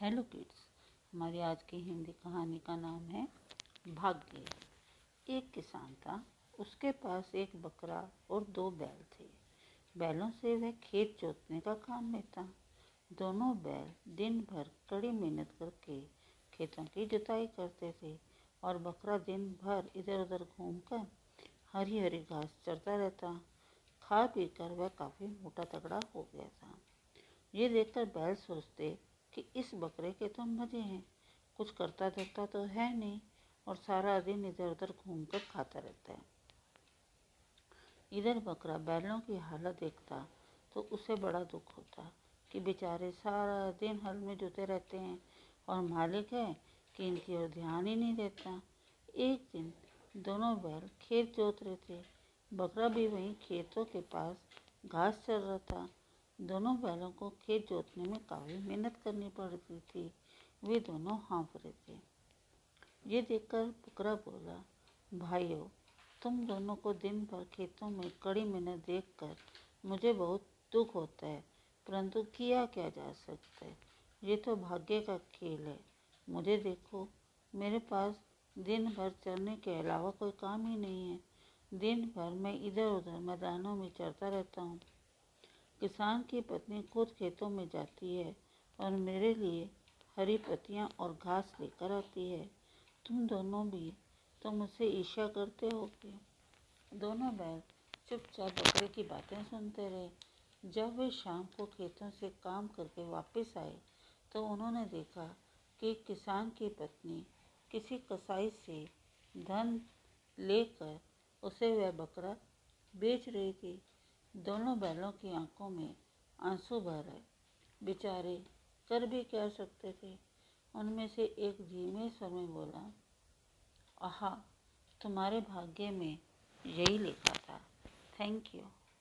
Hello kids हमारी आज की हिंदी कहानी का नाम है भाग्य। एक किसान था, उसके पास एक बकरा और दो बैल थे। बैलों से वह खेत जोतने का काम लेता दोनों बैल दिन भर कड़ी मेहनत करके खेतों की जुताई करते थे और बकरा दिन भर इधर उधर घूमकर हरी हरी घास चरता रहता। खा पी कर वह काफ़ी मोटा तगड़ा हो गया था। ये देखकर बैल सोचते कि इस बकरे के तो मज़े हैं। कुछ करता धरता तो है नहीं और सारा दिन इधर उधर घूम कर खाता रहता है। इधर बकरा बैलों की हालत देखता तो उसे बड़ा दुख होता कि बेचारे सारा दिन हल में जुटे रहते हैं और मालिक है कि इनकी ओर ध्यान ही नहीं देता। एक दिन दोनों बैल खेत जोत रहे थे। बकरा भी वहीं खेतों के पास घास चल रहा था। दोनों बैलों को खेत जोतने में काफ़ी मेहनत करनी पड़ती थी। वे दोनों हाँफ रहे थे। ये देखकर बकरा बोला, भाइयों, तुम दोनों को दिन भर खेतों में कड़ी मेहनत देखकर मुझे बहुत दुख होता है, परंतु किया क्या जा सकता है? ये तो भाग्य का खेल है। मुझे देखो, मेरे पास दिन भर चलने के अलावा कोई काम ही नहीं है। दिन भर मैं इधर उधर मैदानों में चलता रहता हूँ। किसान की पत्नी खुद खेतों में जाती है और मेरे लिए हरी पत्तियाँ और घास लेकर आती है। तुम दोनों भी तो मुझसे ईर्ष्या करते हो कि दोनों बैल चुपचाप बकरे की बातें सुनते रहे। जब वे शाम को खेतों से काम करके वापस आए तो उन्होंने देखा कि किसान की पत्नी किसी कसाई से धन लेकर उसे वह बकरा बेच रही थी। दोनों बैलों की आँखों में आँसू भर आए बेचारे कर भी कह सकते थे? उनमें से एक धीमे स्वर में बोला, आहा, तुम्हारे भाग्य में यही लिखा था। Thank you